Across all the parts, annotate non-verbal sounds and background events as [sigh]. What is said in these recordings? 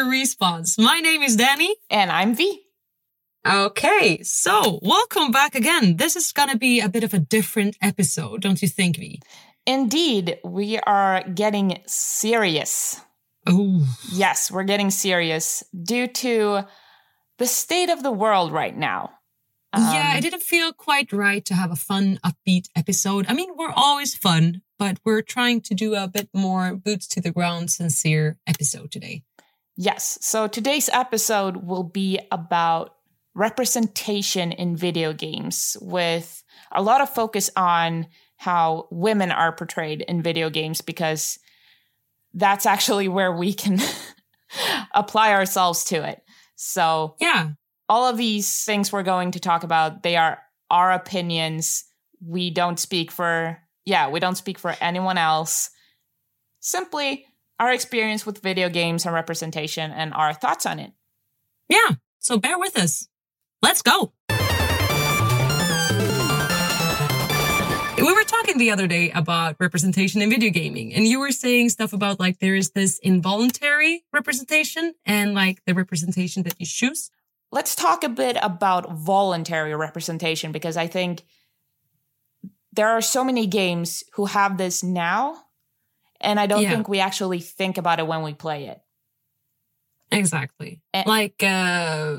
to Respawns. My name is Danny. And I'm V. Okay, so welcome back again. This is gonna be a bit of a different episode, don't you think, V? Indeed, we are getting serious. Oh, Yes, we're getting serious due to the state of the world right now. yeah, Um, it didn't feel quite right to have a fun, upbeat episode. I mean, we're always fun, but we're trying to do a bit more boots to the ground, sincere episode today. Yes. So today's episode will be about representation in video games with a lot of focus on how women are portrayed in video games because that's actually where we can [laughs] apply ourselves to it. So Yeah, all of these things we're going to talk about, they are our opinions. We don't speak for, yeah, we don't speak for anyone else. Simply our experience with video games and representation and our thoughts on it. yeah. So bear with us. Let's go. We were talking the other day about representation in video gaming, and you were saying stuff about like there is this involuntary representation and like the representation that you choose. Let's talk a bit about voluntary representation because I think there are so many games who have this now, and I don't Yeah. think we actually think about it when we play it. Exactly. Eh. like uh,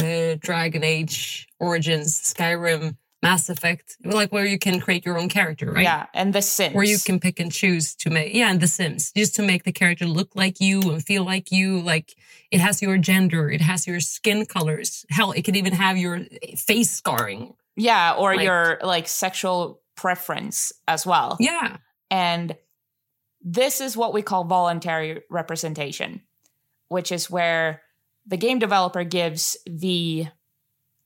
uh Dragon Age Origins, Skyrim, Mass Effect, like where you can create your own character, right? Yeah, and The Sims. Where you can pick and choose to make, yeah, and The Sims, just to make the character look like you and feel like you. Like it has your gender, it has your skin colors. Hell, it can even have your face scarring. Yeah, or Like- your like sexual preference as well. Yeah. And this is what we call voluntary representation, which is where the game developer gives the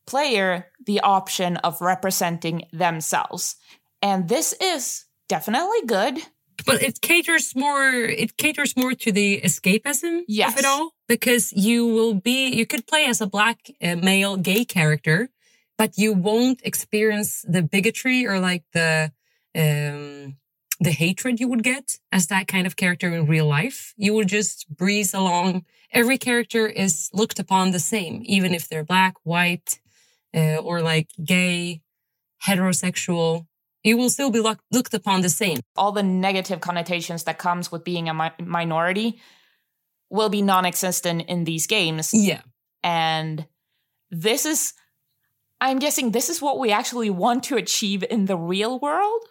player the option of representing themselves. And this is definitely good. But it caters more, it caters more to the escapism Yes. of it all because you will be, you could play as a black uh, male gay character, but you won't experience the bigotry or like the, um, the hatred you would get as that kind of character in real life. You will just breeze along. Every character is looked upon the same, even if they're black, white, uh, or like gay, heterosexual. You will still be look- looked upon the same. All the negative connotations that comes with being a mi- minority will be non-existent in these games. Yeah. And this is, I'm guessing this is what we actually want to achieve in the real world,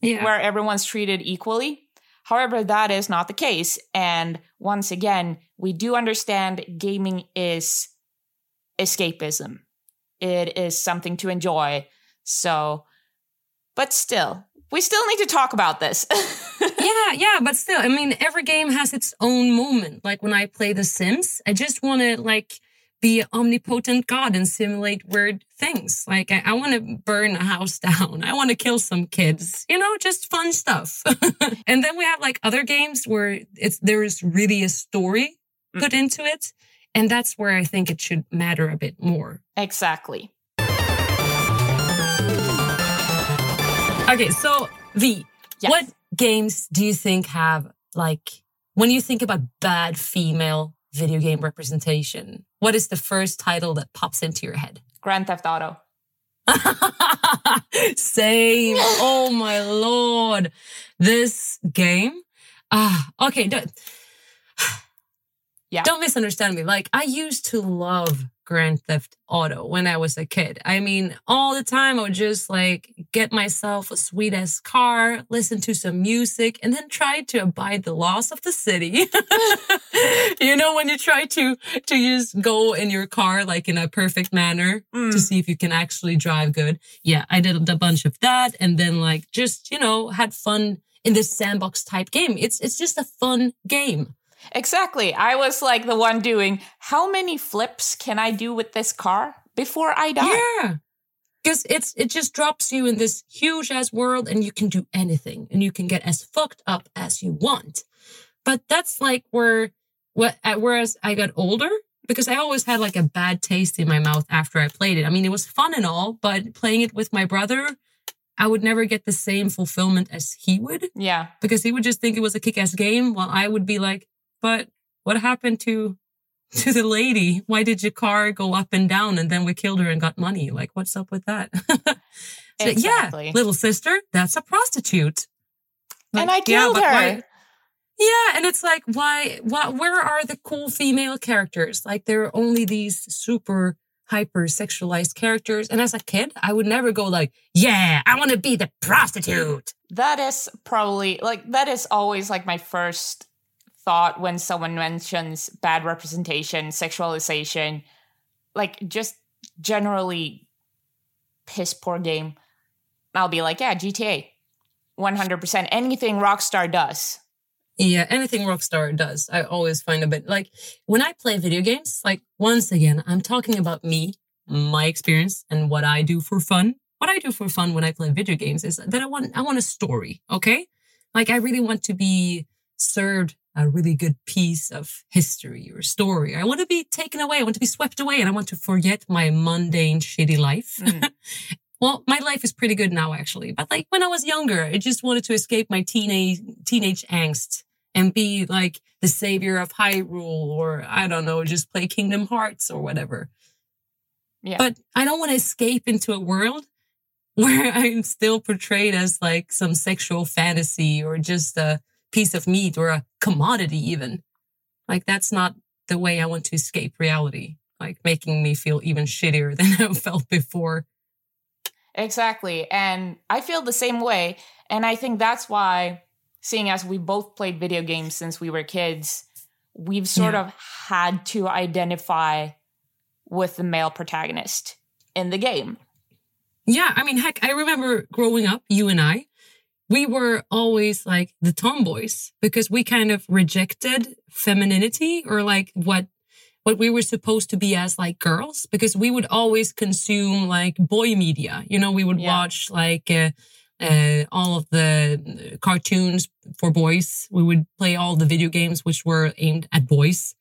Yeah. where everyone's treated equally. However, that is not the case. And once again, we do understand gaming is escapism, it is something to enjoy. So, but still, we still need to talk about this. [laughs] yeah, yeah, but still, I mean, every game has its own moment. Like when I play The Sims, I just want to like be an omnipotent god and simulate weird things. Like I, I want to burn a house [laughs] down. I want to kill some kids. You know, just fun stuff. [laughs] and then we have like other games where it's there is really a story mm. put into it, and that's where I think it should matter a bit more. exactly. Okay, so V, Yes. what games do you think have like when you think about bad female video game representation? What is the first title that pops into your head? Grand Theft Auto. [laughs] Same. Oh my lord, this game. Ah, okay. Don't, [sighs] Yeah. Don't misunderstand me. Like I used to love Grand Theft Auto when I was a kid. I mean, all the time I would just like get myself a sweet ass car, listen to some music, and then try to abide the laws of the city. [laughs] you know, when you try to to just go in your car like in a perfect manner Mm. to see if you can actually drive good. Yeah, I did a bunch of that, and then like just you know had fun in this sandbox type game. It's it's just a fun game. Exactly. I was like the one doing, how many flips can I do with this car before I die? Yeah. Because it's it just drops you in this huge ass world and you can do anything and you can get as fucked up as you want. But that's like where what uh, whereas I got older because I always had like a bad taste in my mouth after I played it. I mean, it was fun and all, but playing it with my brother, I would never get the same fulfillment as he would Yeah. because he would just think it was a kick ass game while I would be like, but what happened to [laughs] to the lady? Why did your car go up and down and then we killed her and got money? Like, what's up with that? [laughs] so, Exactly. Yeah, little sister, that's a prostitute. and I killed but her. why- yeah, and it's like, why, why, where are the cool female characters? Like, there are only these super hyper sexualized characters. And as a kid, I would never go like, yeah, I want to be the prostitute. That is probably like that is always like my first thought when someone mentions bad representation, sexualization, like just generally piss poor game. I'll be like, yeah, GTA. 100% anything Rockstar does. Yeah, anything Rockstar does, I always find a bit like when I play video games, like once again, I'm talking about me, my experience and what I do for fun. What I do for fun when I play video games is that I want, I want a story. Okay. Like I really want to be served a really good piece of history or story. I want to be taken away. I want to be swept away and I want to forget my mundane, shitty life. Mm. [laughs] Well, my life is pretty good now, actually. But like when I was younger, I just wanted to escape my teenage teenage angst and be like the savior of Hyrule, or I don't know, just play Kingdom Hearts or whatever. Yeah. But I don't want to escape into a world [laughs] where I'm still portrayed as like some sexual fantasy or just a piece of meat or a commodity, even. Like that's not the way I want to escape reality. Like making me feel even shittier [laughs] than I felt before. Exactly. And I feel the same way. And I think that's why, seeing as we both played video games since we were kids, we've sort Yeah. of had to identify with the male protagonist in the game. Yeah, I mean, heck, I remember growing up, you and I, we were always like the tomboys because we kind of rejected femininity or like what what we were supposed to be as like girls because we would always consume like boy media. You know, we would Yeah. watch like uh, uh, all of the cartoons for boys. We would play all the video games which were aimed at boys.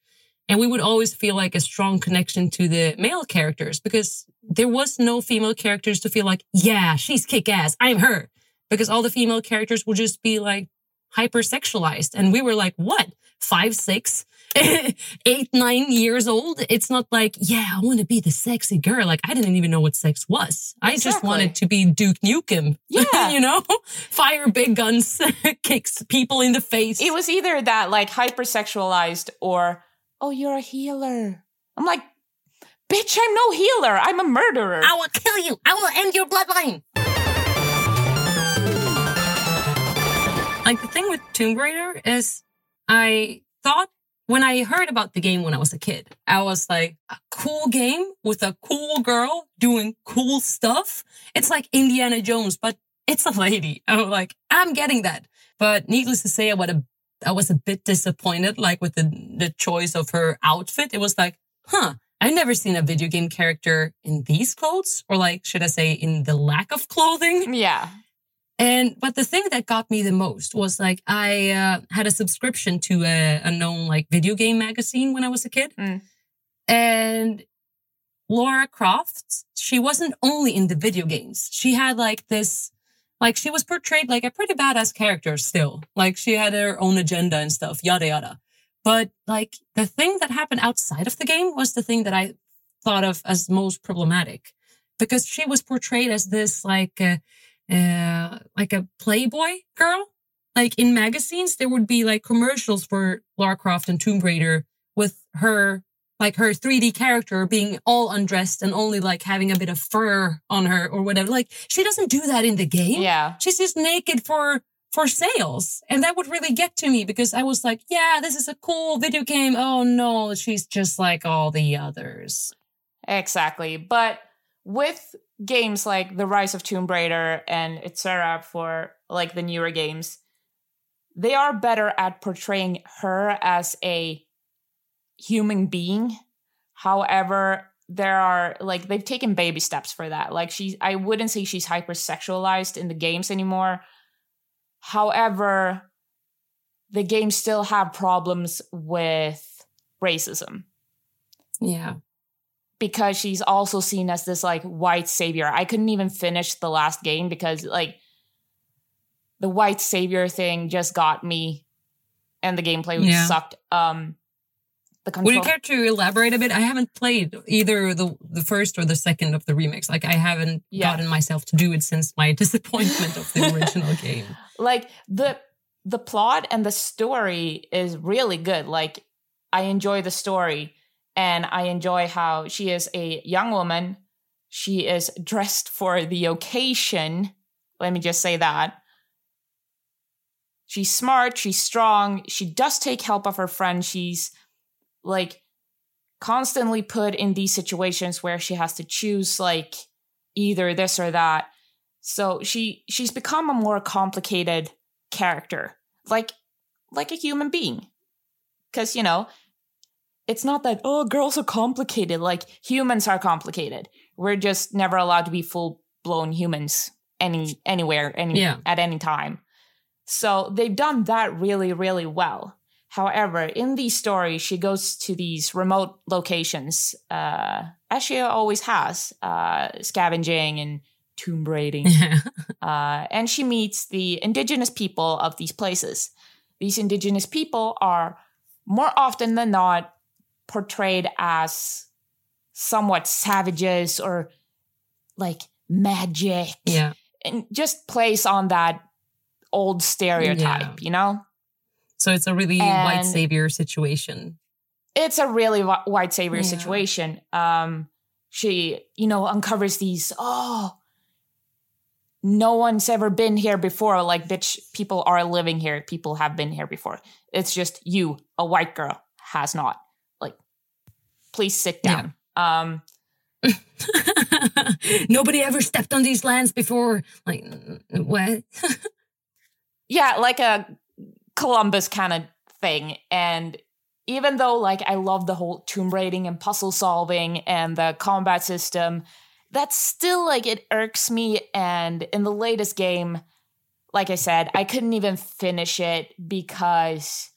And we would always feel like a strong connection to the male characters because there was no female characters to feel like, yeah, she's kick ass. I'm her. Because all the female characters would just be like hypersexualized. And we were like, what? Five, six, [laughs] eight, nine years old? It's not like, yeah, I want to be the sexy girl. Like, I didn't even know what sex was. I just wanted to be Duke Nukem. [laughs] Yeah. you know, fire big guns, [laughs] kicks people in the face. It was either that like hypersexualized or, oh, you're a healer. I'm like, bitch, I'm no healer. I'm a murderer. I will kill you. I will end your bloodline. Like the thing with Tomb Raider is I thought when I heard about the game when I was a kid, I was like, a cool game with a cool girl doing cool stuff. It's like Indiana Jones, but it's a lady. [laughs] I was like, I'm getting that. But needless to say, I was was a bit disappointed, like with the, the choice of her outfit. It was like, huh, I've never seen a video game character in these clothes, or like, should I say, in the lack of clothing. yeah. And but the thing that got me the most was like I uh, had a subscription to a, a known like video game magazine when I was a kid, Mm. and Lara Croft, she wasn't only in the video games. She had like this, like she was portrayed like a pretty badass character still. Like she had her own agenda and stuff, yada yada. But like the thing that happened outside of the game was the thing that I thought of as most problematic because she was portrayed as this like uh, uh, like a playboy girl. Like in magazines, there would be like commercials for Lara Croft and Tomb Raider with her, like her 3D character being all undressed and only like having a bit of fur on her or whatever. Like she doesn't do that in the game. Yeah. She's just naked for for sales. And that would really get to me because I was like, yeah, this is a cool video game. Oh no, she's just like all the others. Exactly. But with games like The Rise of Tomb Raider and etc. for like the newer games, they are better at portraying her as a human being. However, there are like they've taken baby steps for that. Like she's I wouldn't say she's hypersexualized in the games anymore. However, the games still have problems with racism Yeah. Because she's also seen as this like white savior. I couldn't even finish the last game because like the white savior thing just got me and the gameplay Yeah. sucked. Um the Would you care to elaborate a bit? I haven't played either the the first or the second of the remix. Like I haven't Yeah. gotten myself to do it since my [laughs] disappointment of the original game. [laughs] like the the plot and the story is really good like i enjoy the story and i enjoy how she is a young woman. She is dressed for the occasion. Let me just say that. She's smart she's strong she does take help of her friend she's like constantly put in these situations where she has to choose like either this or that. So she she's become a more complicated character, like like a human being. Cuz you know, it's not that oh girls are complicated like humans are complicated. We're just never allowed to be full-blown humans any anywhere any Yeah. at any time. So they've done that really really well. However, in these stories, she goes to these remote locations, uh, as she always has, uh, scavenging and tomb raiding [laughs] uh, and she meets the indigenous people of these places. These indigenous people are more often than not portrayed as somewhat savages or like magic Yeah. and just plays on that old stereotype, you know? So it's a really white savior situation. it's a really white savior Yeah. situation. Um, she, you know, uncovers these. Oh, no one's ever been here before. Like, bitch, people are living here. People have been here before. It's just you, a white girl, has not. Please sit down. Um, [laughs] Nobody ever stepped on these lands before. Like what? [laughs] yeah, like a Columbus kind of thing. And even though like I love the whole tomb raiding and puzzle solving and the combat system, that's still like it irks me. And in the latest game, like I said, I couldn't even finish it because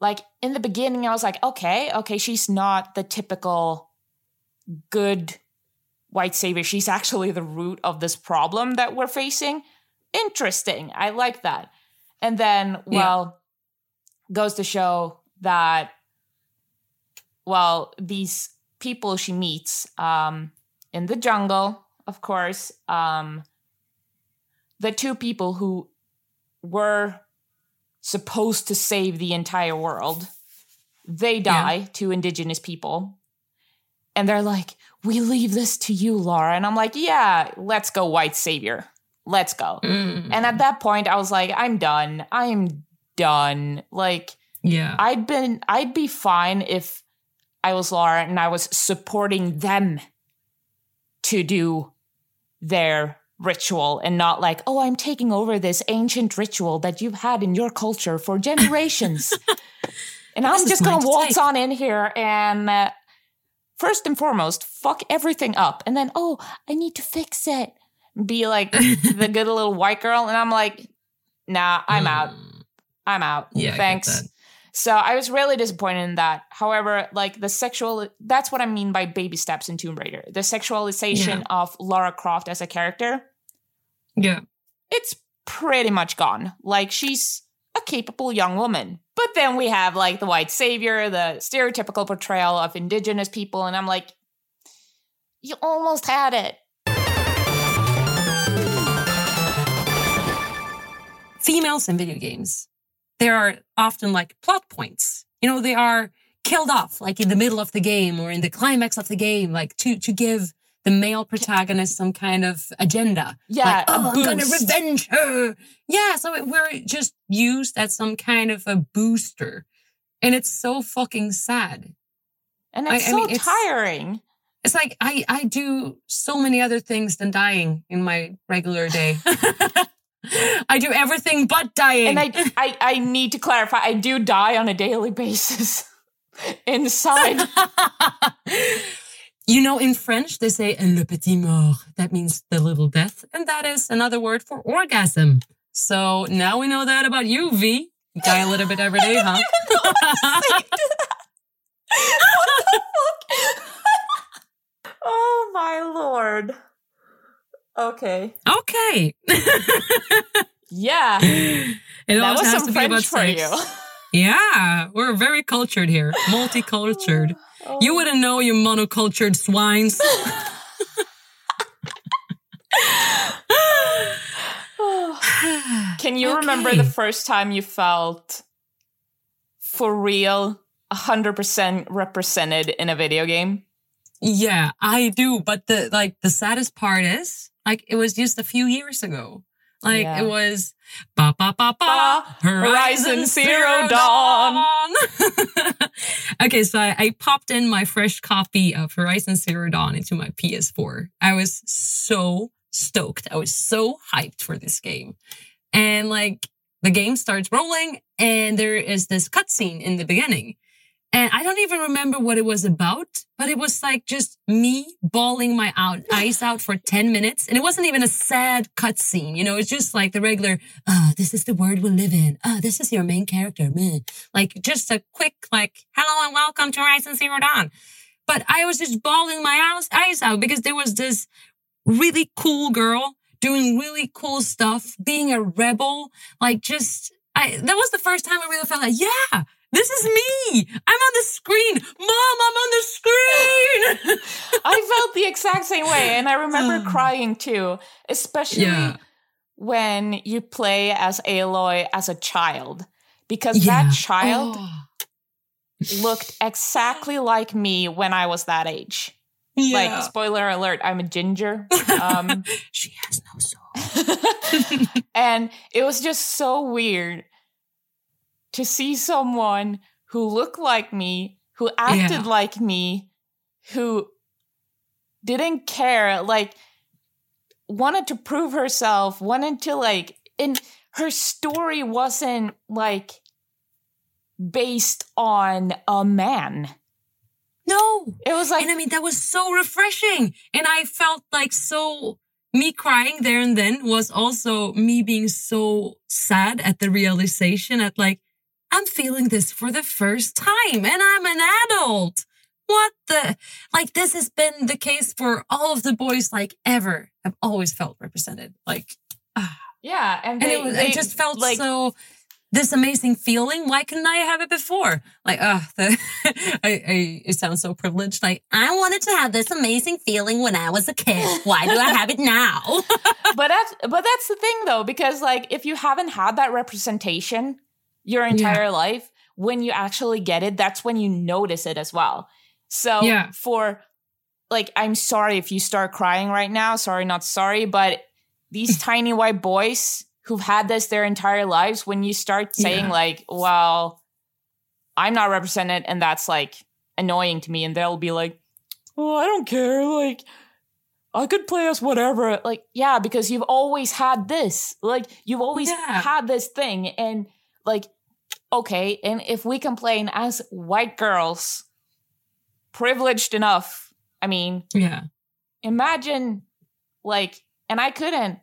like in the beginning I was like, okay, okay, she's not the typical good white savior. She's actually the root of this problem that we're facing. Interesting. I like that. And then, Yeah. well, goes to show that, well, these people she meets um, in the jungle, of course, um, the two people who were supposed to save the entire world, they die to indigenous people. And they're like, we leave this to you, Lara. And I'm like, yeah, let's go, white savior. Let's go. Mm. And at that point, I was like, I'm done. I'm done. Like, yeah. I'd been, I'd be fine if I was Lara and I was supporting them to do their ritual and not like, oh, I'm taking over this ancient ritual that you've had in your culture for generations. [laughs] and I'm just going to waltz on in here and, uh, first and foremost, fuck everything up. And then, oh, I need to fix it. Be like [laughs] the good little white girl. And I'm like, nah, I'm out. Mm. I'm out. Yeah, Thanks. that. So I was really disappointed in that. However, like the sexual that's what I mean by baby steps in Tomb Raider. The sexualization Yeah. of Lara Croft as a character, Yeah. it's pretty much gone. Like she's a capable young woman. But then we have like the white savior, the stereotypical portrayal of indigenous people, and I'm like, you almost had it. females in video games, there are often like plot points. You know, they are killed off like in the middle of the game or in the climax of the game, like to to give the male protagonist some kind of agenda. Yeah, like, oh, I'm gonna revenge her. Yeah, so it- we're just used as some kind of a booster, and it's so fucking sad. And it's I so mean, it's- tiring. It's like I I do so many other things than dying in my regular day. [laughs] I do everything but dying. And I, I, I need to clarify, I do die on a daily basis [laughs] inside. [laughs] you know, in French, they say le petit mort. That means the little death. And that is another word for orgasm. So now we know that about you, V. Die a little bit every day, huh? [laughs] [laughs] what the fuck? [laughs] oh my lord. Okay. okay. Yeah. it That was some to be about French for sex. you. Yeah, we're very cultured here, multicultured. [sighs] Oh. Oh. You wouldn't know, you monocultured swines. [laughs] Can you remember the first time you felt for real 100% represented in a video game? Yeah, I do. But the like the saddest part is like it was just a few years ago. Like Yeah. it was ba ba ba ba Horizon Zero Dawn. [laughs] okay, so I, I popped in my fresh copy of Horizon Zero Dawn into my PS4. I was so stoked. I was so hyped for this game. And like the game starts rolling and there is this cutscene in the beginning. And I don't even remember what it was about, but it was like just me bawling my out, [laughs] eyes out for 10 minutes. And it wasn't even a sad cutscene. You know, it's just like the regular, ah, this is the world we live in. Ah, this is your main character. Man. Like just a quick, like, hello and welcome to Horizon Zero Dawn. But I was just bawling my eyes out because there was this really cool girl doing really cool stuff, being a rebel. Like just, I, that was the first time I really felt like, yeah, this is me. I'm on the screen. Mom, I'm on the screen. [laughs] I felt the exact same way. And I remember [sighs] crying too, especially Yeah. when you play as Aloy as a child. Because Yeah. that child Oh, looked exactly like me when I was that age. yeah. Like, spoiler alert, I'm a ginger. Um, [laughs] she has no soul. [laughs] and it was just so weird to see someone who looked like me, who acted Yeah. like me, who didn't care, like wanted to prove herself, wanted to like and her story wasn't like based on a man. No. It was like and I mean, that was so refreshing. And I felt like so, me crying there and then was also me being so sad at the realization at like, I'm feeling this for the first time and I'm an adult. What the, like, this has been the case for all of the boys, like, ever. I've always felt represented. Like, ah. yeah, and, and it, was, they- it just felt like so this amazing feeling. Why couldn't I have it before? Like, uh, [laughs] the, I, I, it sounds so privileged. Like, I wanted to have this amazing feeling when I was a kid. Why do I have it now? [laughs] but that's but that's the thing though because like if you haven't had that representation your entire life when you actually get it that's when you notice it as well so Yeah. for like i'm sorry if you start crying right now sorry not sorry but these [laughs] tiny white boys who've had this their entire lives when you start saying Yeah. like well i'm not represented and that's like annoying to me and they'll be like oh i don't care like I could play as whatever. Like, yeah, because you've always had this. Like, you've always Yeah. had this thing. And, like, okay, and if we complain as white girls, privileged enough, I mean, yeah. imagine, like, and I couldn't,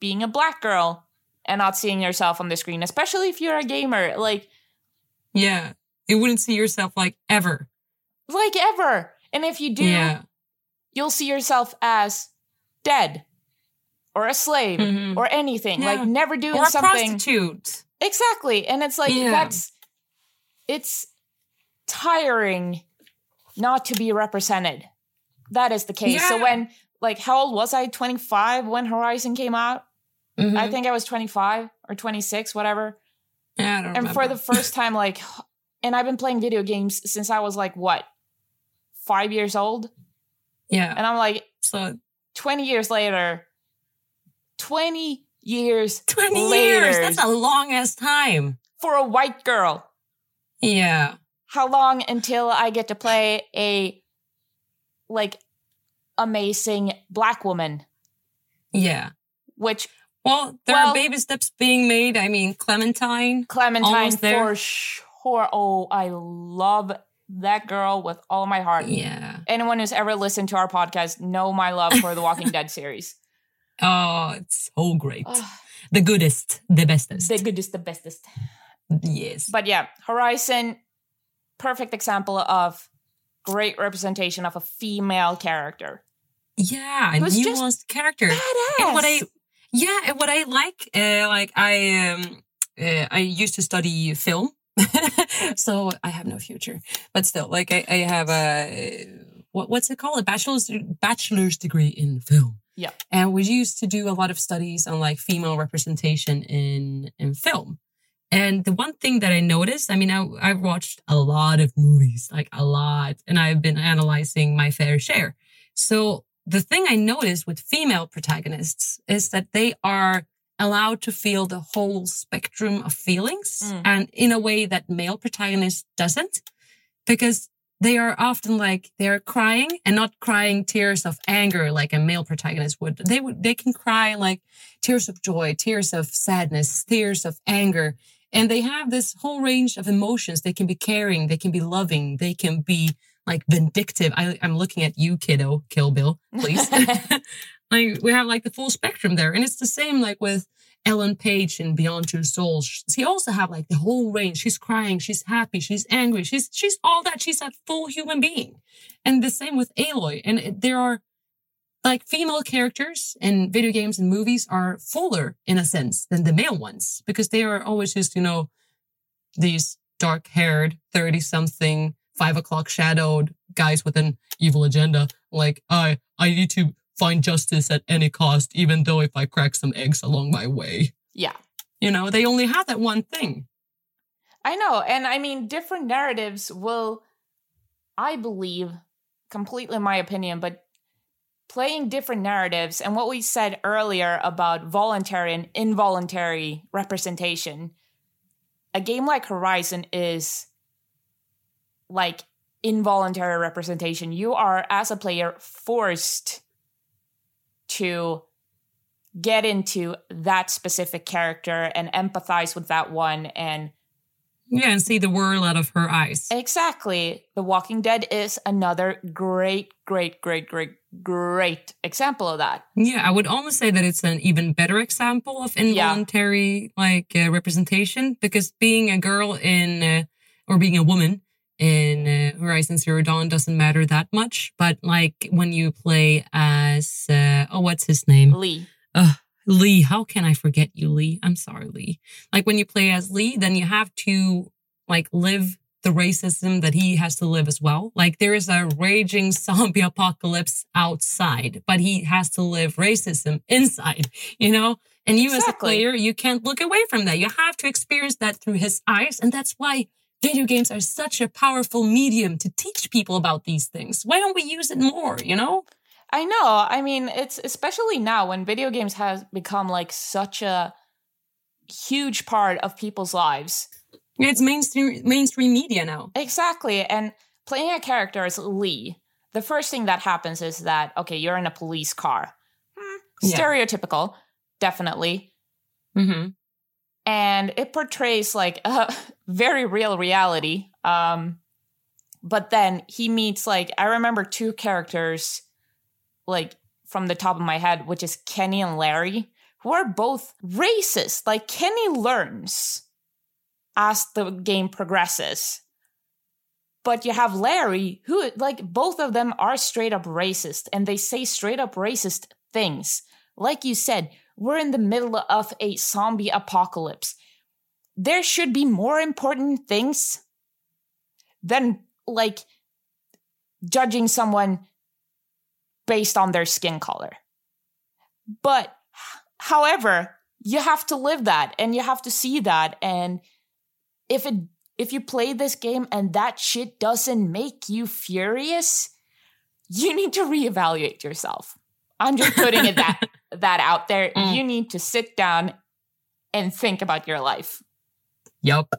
being a black girl and not seeing yourself on the screen, especially if you're a gamer. Like, Yeah. You wouldn't see yourself like ever. like ever. And if you do, Yeah. you'll see yourself as dead or a slave Mhm. or anything Yeah. like never doing Or something prostitute. Exactly. And it's like Yeah. that's it's tiring not to be represented. That is the case. So when like how old was i? 25 when horizon came out? I Mhm. think i was 25 or 26 whatever. Yeah, I don't and for the first [laughs] time like and i've been playing video games since i was like what? Five years old? Yeah. and i'm like So 20 years later 20 years 20 later years. That's a long ass time. for a white girl Yeah. how long until i get to play a like amazing black woman Yeah. which Well, there Well- are baby steps being made. I mean, Clementine. clementine there. for sure oh i love that girl with all my heart Yeah. anyone who's ever listened to our podcast know my love for the walking [laughs] dead series Oh, it's so great. Ugh, The goodest, the bestest. the goodest the bestest yes. But yeah, Horizon, perfect example of great representation of a female character. yeah, a Who's nuanced character. Badass. And what I, yeah, and what I like, uh, like I, um, uh, I used to study film [laughs] so I have no future, but still, like I, I have a what, what's it called? A bachelor's bachelor's degree in film. Yeah. And we used to do a lot of studies on like female representation in in film. And the one thing that I noticed, I mean, I, I've watched a lot of movies, like a lot, and I've been analyzing my fair share. So the thing I noticed with female protagonists is that they are allowed to feel the whole spectrum of feelings Mm. and in a way that male protagonist doesn't because they are often like they're crying and not crying tears of anger like a male protagonist would. They would they can cry like tears of joy tears of sadness tears of anger. And they have this whole range of emotions. They can be caring they can be loving they can be like vindictive. I, i'm looking at you kiddo kill bill please. [laughs] [laughs] Like we have like the full spectrum there. And it's the same like with ellen page in beyond two souls. She also have like the whole range. She's crying she's happy she's angry she's she's all that. She's a full human being. And the same with aloy. And there are like female characters in video games and movies are fuller in a sense than the male ones. Because they are always just you know these dark haired 30 something five o'clock shadowed guys with an evil agenda. Like i i need to find justice at any cost even though if i crack some eggs along my way yeah. you know they only have that one thing I know. And I mean, different narratives will, I believe, completely my opinion, but playing different narratives and what we said earlier about voluntary and involuntary representation, a game like Horizon is like involuntary representation. You are, as a player, forced to get into that specific character and empathize with that one and yeah and see the world out of her eyes Exactly. The Walking Dead is another great, great, great, great, great example of that. yeah i would almost say that it's an even better example of involuntary like uh, representation because being a girl in uh, or being a woman in uh, horizon zero dawn doesn't matter that much but like when you play as uh, oh what's his name Lee. Ugh, Lee, how can I forget you, Lee? I'm sorry, Lee. Like when you play as Lee, then you have to like live the racism that he has to live as well. Like there is a raging [laughs] zombie apocalypse outside, but he has to live racism inside, you know? And you as a player, you can't look away from that. You have to experience that through his eyes. And that's why video games are such a powerful medium to teach people about these things. Why don't we use it more, you know? I know. I mean, it's especially now when video games has become like such a huge part of people's lives. It's mainstream mainstream media now. Exactly. And playing a character as Lee, the first thing that happens is that, okay, you're in a police car. Hmm, Yeah. stereotypical, definitely. Mm-hmm. And it portrays like a [laughs] very real reality um but then he meets like i remember two characters like from the top of my head which is kenny and larry who are both racist. Like kenny learns as the game progresses but you have larry who like both of them are straight up racist and they say straight up racist things. Like you said we're in the middle of a zombie apocalypse. There should be more important things than like judging someone based on their skin color. But however, you have to live that and you have to see that and if it if you play this game and that shit doesn't make you furious, you need to reevaluate yourself. I'm just putting it that [laughs] that out there. Mm. You need to sit down and think about your life. Yup.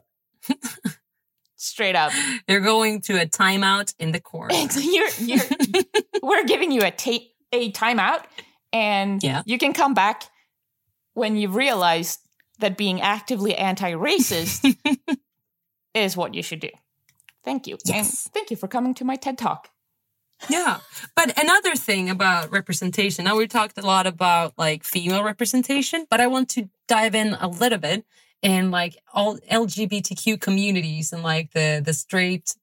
Straight up. [laughs] You're going to a timeout in the court. [laughs] you're, you're, [laughs] we're giving you a ta- a timeout and Yeah. you can come back when you realize that being actively anti-racist is what you should do. Thank you. Yes. And thank you for coming to my TED Talk. Yeah. But another thing about representation, now we talked a lot about like female representation, but I want to dive in a little bit in like all LGBTQ communities and like the the straight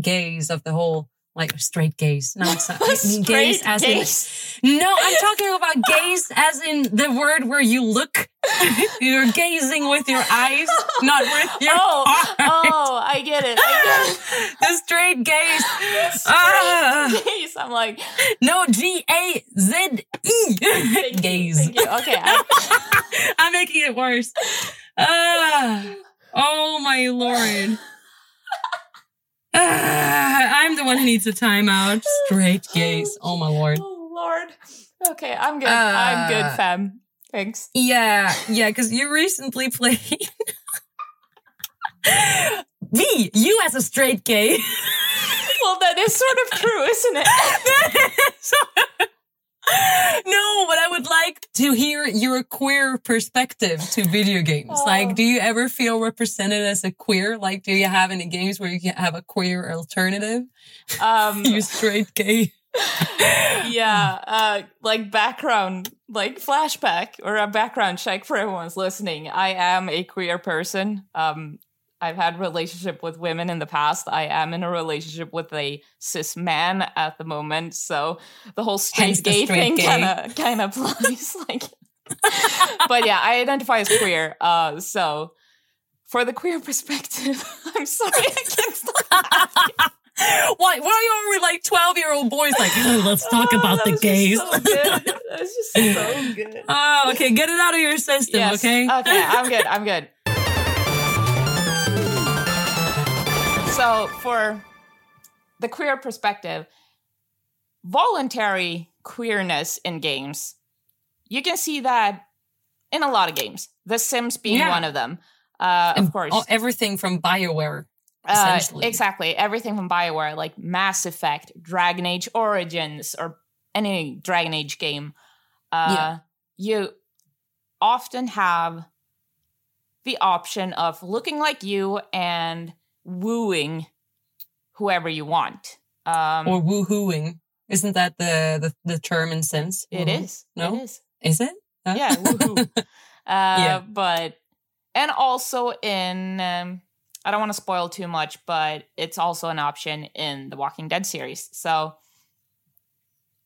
gaze of the whole like straight gays. No, it's not. I mean gays Straight as in. No, I'm talking about gaze as in the word where you look. [laughs] You're gazing with your eyes, not with your oh, [laughs] heart. oh, I get it. I get it. [laughs] the straight gaze. Straight Ah. gaze. I'm like, no, G A Z E. Gaze. you. Okay. I, I'm making it worse. Ah. oh my lord. Ah, [laughs] I'm the one who needs a timeout. Straight [gasps] gaze. Oh my lord. oh Lord. Okay, I'm good. I'm Uh, good, fam. Thanks. Yeah, yeah, because you recently [laughs] played [laughs] me, you as a straight gay. Well, that is sort of true, isn't it? no, but I would like to hear your queer perspective to video games. Oh. Like, do you ever feel represented as a queer? Like, do you have any games where you can have a queer alternative? Um, [laughs] You straight gay. [laughs] yeah, uh, like background, like flashback or a background check for everyone's listening. I am a queer person. Um, I've had relationship with women in the past. I am in a relationship with a cis man at the moment. So the whole [laughs] straight the gay straight thing kind of kind of applies. like, [laughs] but yeah, I identify as queer. Uh, so for the queer [laughs] perspective, I'm sorry, I can't stop. Why, why are we like 12 year old boys like, "Oh, let's talk Oh, about the gays? So. That was just so good. oh, okay. Get it out of your system, Yes. okay? Okay, I'm good. I'm good. So, for the queer perspective, voluntary queerness in games, you can see that in a lot of games. The Sims being Yeah. one of them. Uh, of course. all- everything from BioWare. Uh, exactly. Everything from BioWare, like Mass Effect, Dragon Age Origins, or any Dragon Age game, uh, Yeah. you often have the option of looking like you and wooing whoever you want. Um, or woohooing. Isn't that the, the, the term in Sims? it is. No? It is. Is it? Huh? Yeah, woohoo. [laughs] Uh, Yeah. But, and also in, um, I don't want to spoil too much, but it's also an option in the Walking Dead series. So,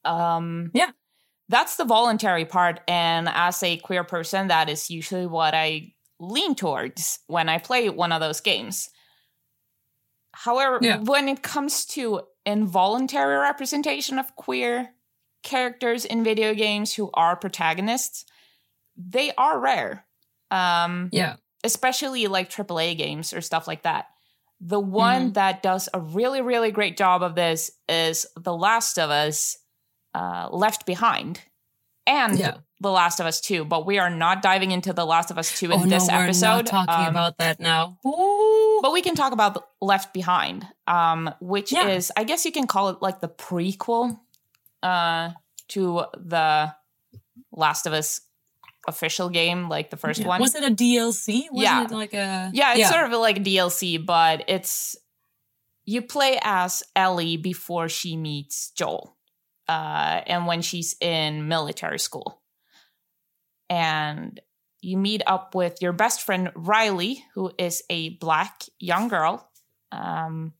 um, Yeah. that's the voluntary part. And as a queer person, that is usually what I lean towards when I play one of those games. However, Yeah. when it comes to involuntary representation of queer characters in video games who are protagonists, they are rare. Um, yeah. especially like AAA games or stuff like that. The one Mm-hmm. that does a really, really great job of this is The Last of Us uh, Left Behind and Yeah. The Last of Us 2. But we are not diving into The Last of Us 2 in oh, this no, we're episode. not talking Um, about that now. Ooh. but we can talk about Left Behind, um, which Yeah. is, I guess you can call it like the prequel uh, to the Last of Us official game, like the first Yeah. one. Was it a DLC? Wasn't Yeah. it like a. Yeah, it's sort of like a DLC, but it's you play as Ellie before she meets Joel, uh, and when she's in military school, and you meet up with your best friend Riley, who is a black young girl, um,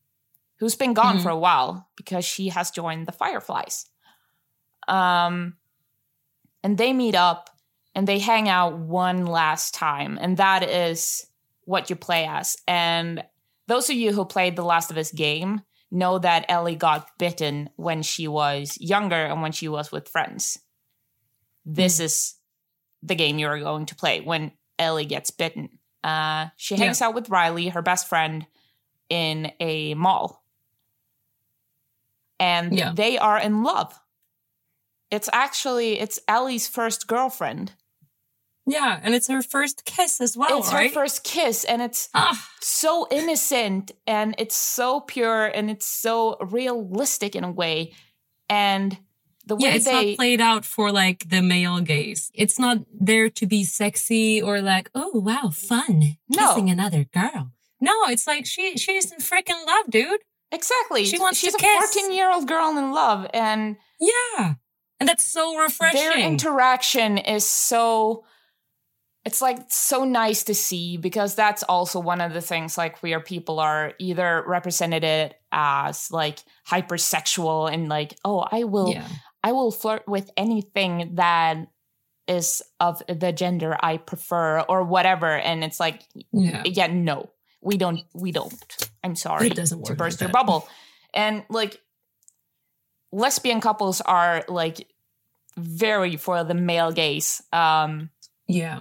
who's been gone Mhm. for a while because she has joined the Fireflies. Um, and they meet up and they hang out one last time, and that is what you play as. And those of you who played the Last of Us game know that Ellie got bitten when she was younger and when she was with friends. This is the game you are going to play when Ellie gets bitten. Uh, she hangs out with Riley, her best friend, in a mall. And Yeah. they are in love. It's actually it's Ellie's first girlfriend. Yeah, and it's her first kiss as well, it's right? her first kiss, and it's Ah, so innocent and it's so pure and it's so realistic in a way. And the way yeah, it's they not played out for like the male gaze. It's not there to be sexy or like, oh wow, fun No. kissing another girl. No, it's like she she's in freaking love, dude. exactly She wants she's to a 14 year old girl in love and Yeah, and that's so refreshing. their interaction is so it's like so nice to see because that's also one of the things like queer people are either represented as like hypersexual and like oh i will yeah, I will flirt with anything that is of the gender I prefer or whatever. And it's like, Yeah. yeah, no, we don't, we don't. I'm sorry It doesn't to work burst like your that. bubble. And like, lesbian couples are like very for the male gaze. Um, Yeah.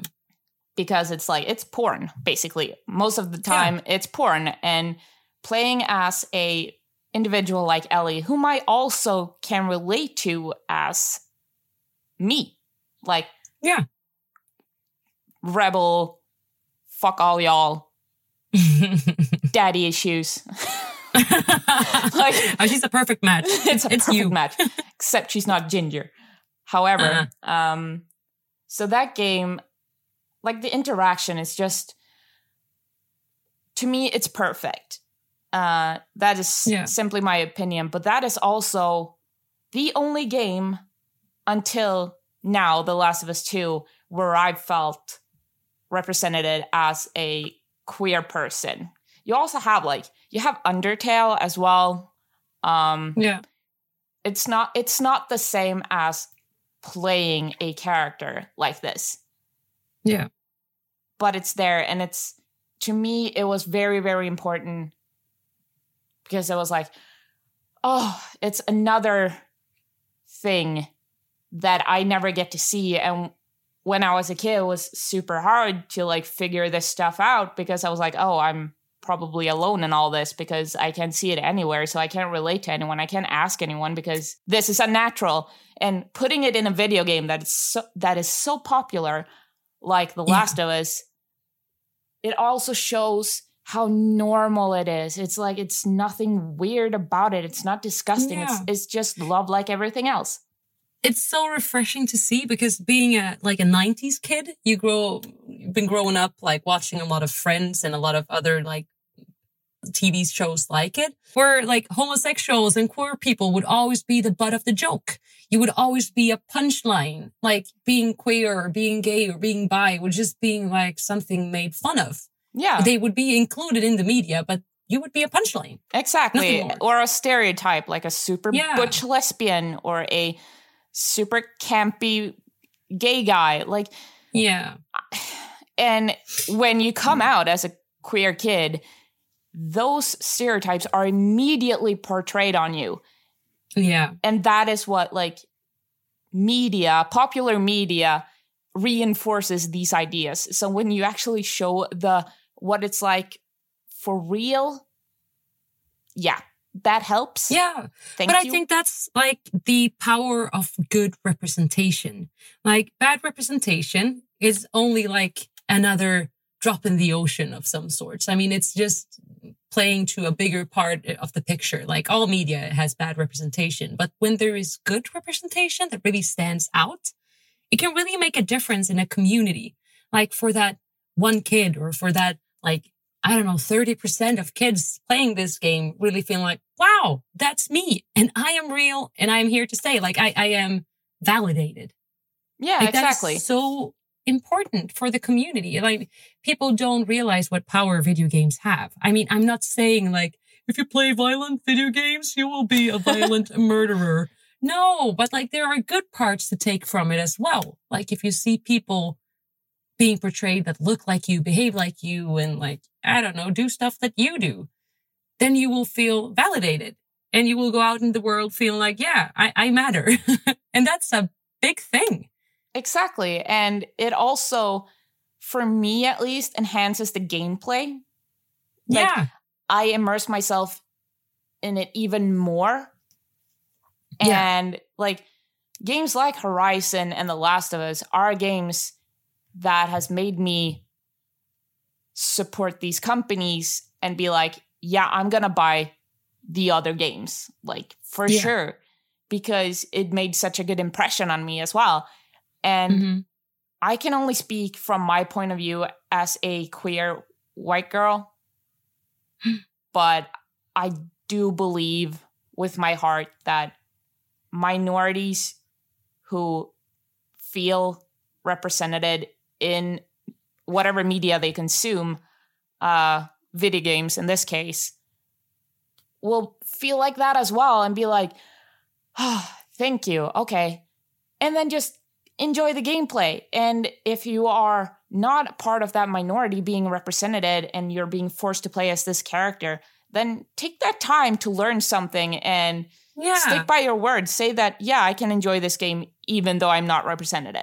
because it's like it's porn basically most of the time it's porn and playing as a individual like ellie whom i also can relate to as me like Yeah. rebel fuck all y'all [laughs] daddy issues [laughs] like oh, she's a perfect match. [laughs] it's a it's perfect you. match except she's not ginger however um so that game like the interaction is just to me it's perfect uh that is Yeah. simply my opinion but that is also the only game until now the last of us 2 where i felt represented as a queer person you also have like you have undertale as well um Yeah. it's not it's not the same as playing a character like this Yeah. but it's there and it's to me it was very very important because it was like oh it's another thing that i never get to see. And when i was a kid it was super hard to like figure this stuff out because i was like oh i'm probably alone in all this because i can't see it anywhere. So i can't relate to anyone. I can't ask anyone because this is unnatural. And putting it in a video game that is so that is so popular like The Yeah. Last of Us, it also shows how normal it is. It's like it's nothing weird about it. It's not disgusting. It's Yeah. it's just love like everything else. it's so refreshing to see because being a like a 90s kid you grow you've been growing up like watching a lot of friends and a lot of other like tv shows like it where like homosexuals and queer people would always be the butt of the joke you would always be a punchline like being queer or being gay or being bi would just being like something made fun of Yeah, they would be included in the media but you would be a punchline exactly. Or a stereotype like a super Yeah. butch lesbian or a super campy gay guy. Like yeah [sighs] and when you come hmm. out as a queer kid, those stereotypes are immediately portrayed on you. yeah and that is what like media popular media reinforces these ideas so when you actually show the what it's like for real yeah that helps yeah thank but you I think that's like the power of good representation. Like bad representation is only like another drop in the ocean of some sorts. I mean, it's just playing to a bigger part of the picture. Like all media has bad representation, but when there is good representation that really stands out, it can really make a difference in a community. Like for that one kid or for that like I don't know, 30% of kids playing this game really feeling like, wow, that's me. And I am real and I'm here to stay. Like I, I am validated. yeah Like, exactly so important for the community. Like people don't realize what power video games have. I mean, I'm not saying like, if you play violent video games, you will be a violent [laughs] murderer. No, but like there are good parts to take from it as well. Like if you see people being portrayed that look like you, behave like you, and like, I don't know, do stuff that you do, then you will feel validated and you will go out in the world feeling like, yeah, I, I matter. [laughs] and that's a big thing. exactly and it also for me at least enhances the gameplay Like, yeah. I immerse myself in it even more. Yeah. And like games like Horizon and The Last of Us are games that has made me support these companies and be like, yeah, I'm going to buy the other games, like for Yeah. sure, because it made such a good impression on me as well. And Mhm. I can only speak from my point of view as a queer white girl, [gasps] but I do believe with my heart that minorities who feel represented in whatever media they consume, uh, video games in this case, will feel like that as well and be like, oh, thank you. Okay. And then just enjoy the gameplay. And if you are not part of that minority being represented and you're being forced to play as this character, then take that time to learn something and Yeah. stick by your word. Say that, yeah, I can enjoy this game even though I'm not represented.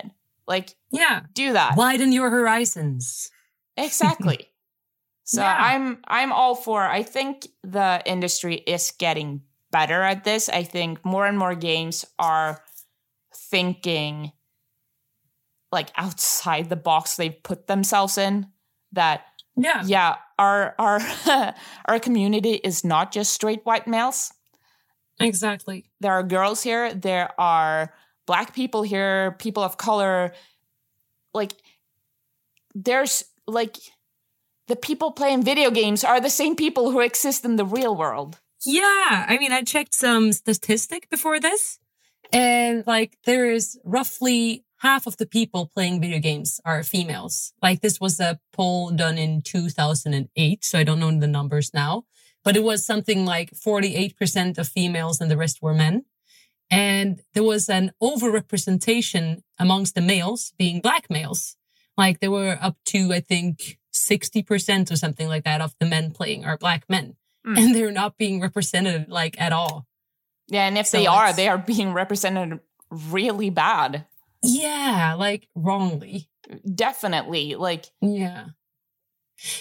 Like, yeah. do that. Widen your horizons. Exactly. [laughs] so Yeah. I'm I'm all for I think the industry is getting better at this. I think more and more games are thinking like outside the box they've put themselves in that Yeah. yeah, our our [laughs] our community is not just straight white males. Exactly. There are girls here, there are black people here, people of color. Like there's like the people playing video games are the same people who exist in the real world. Yeah. I mean, I checked some statistic before this and like there is roughly half of the people playing video games are females. Like this was a poll done in 2008. So I don't know the numbers now, but it was something like 48% of females and the rest were men. And there was an overrepresentation amongst the males being black males. Like there were up to, I think, 60% or something like that of the men playing are black men. Mm. And they're not being represented like at all. Yeah, and if So they are, they are being represented really bad. Yeah, like wrongly. Definitely. Like Yeah.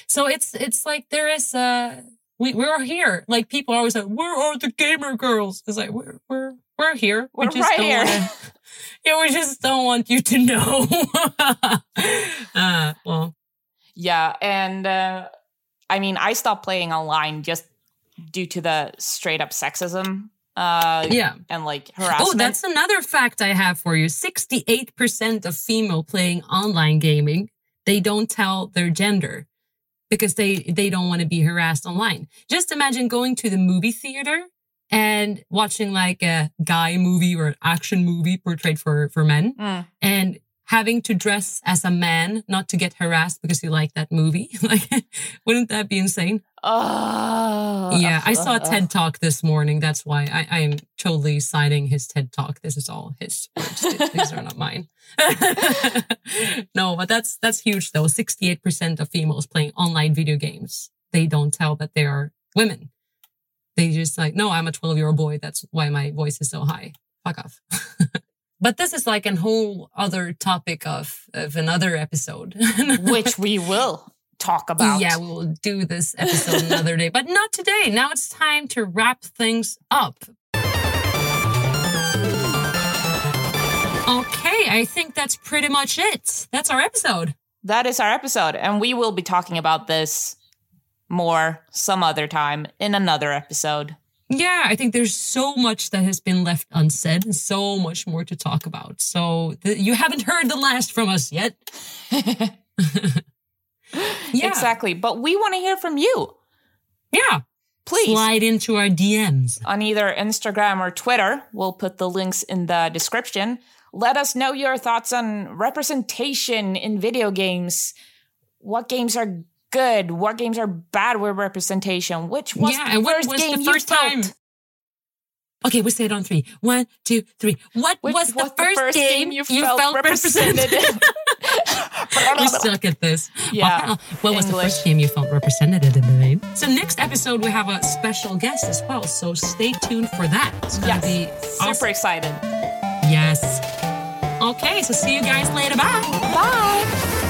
So it's it's like there is uh we we're here. Like people are always like, where are the gamer girls? It's like we're we're we're here. We're right here. Wanna, [laughs] yeah, we just don't want you to know. [laughs] uh, well, Yeah, and uh, I mean, I stopped playing online just due to the straight up sexism uh, yeah. and like harassment. Oh, that's another fact I have for you. 68% of female playing online gaming, they don't tell their gender because they, they don't want to be harassed online. Just imagine going to the movie theater and watching like a guy movie or an action movie portrayed for, for men Mm. and having to dress as a man, not to get harassed because you like that movie. [laughs] like, wouldn't that be insane? Oh, Yeah, I saw a TED [laughs] talk this morning. That's why I, I am totally citing his TED talk. This is all his words. These are not mine. [laughs] no, but that's that's huge though. Sixty-eight percent of females playing online video games. They don't tell that they are women. They just like, no, I'm a twelve-year-old boy. That's why my voice is so high. Fuck off. [laughs] but this is like a whole other topic of of another episode. [laughs] which we will talk about. yeah, we will do this episode another day, but not today. Now it's time to wrap things up. Okay, I think that's pretty much it. That's our episode. that is our episode, and we will be talking about this more some other time in another episode. Yeah, I think there's so much that has been left unsaid and so much more to talk about. So th- you haven't heard the last from us yet. [laughs] yeah. Exactly, but we want to hear from you. Yeah. Please. Slide into our DMs. on either Instagram or Twitter. We'll put the links in the description. Let us know your thoughts on representation in video games. What games are good? What games are bad with representation? Which was yeah, the and what first was game the you first felt? time? Okay, we say it on three. One, two, three. What Which was the first, game, you felt, represented? [laughs] [laughs] we suck at this. Yeah, What was the first game you felt represented in the game? So next episode we have a special guest as well. So stay tuned for that. It's gonna yes, be super excited. Yes. Okay, so see you guys later. Bye. Bye.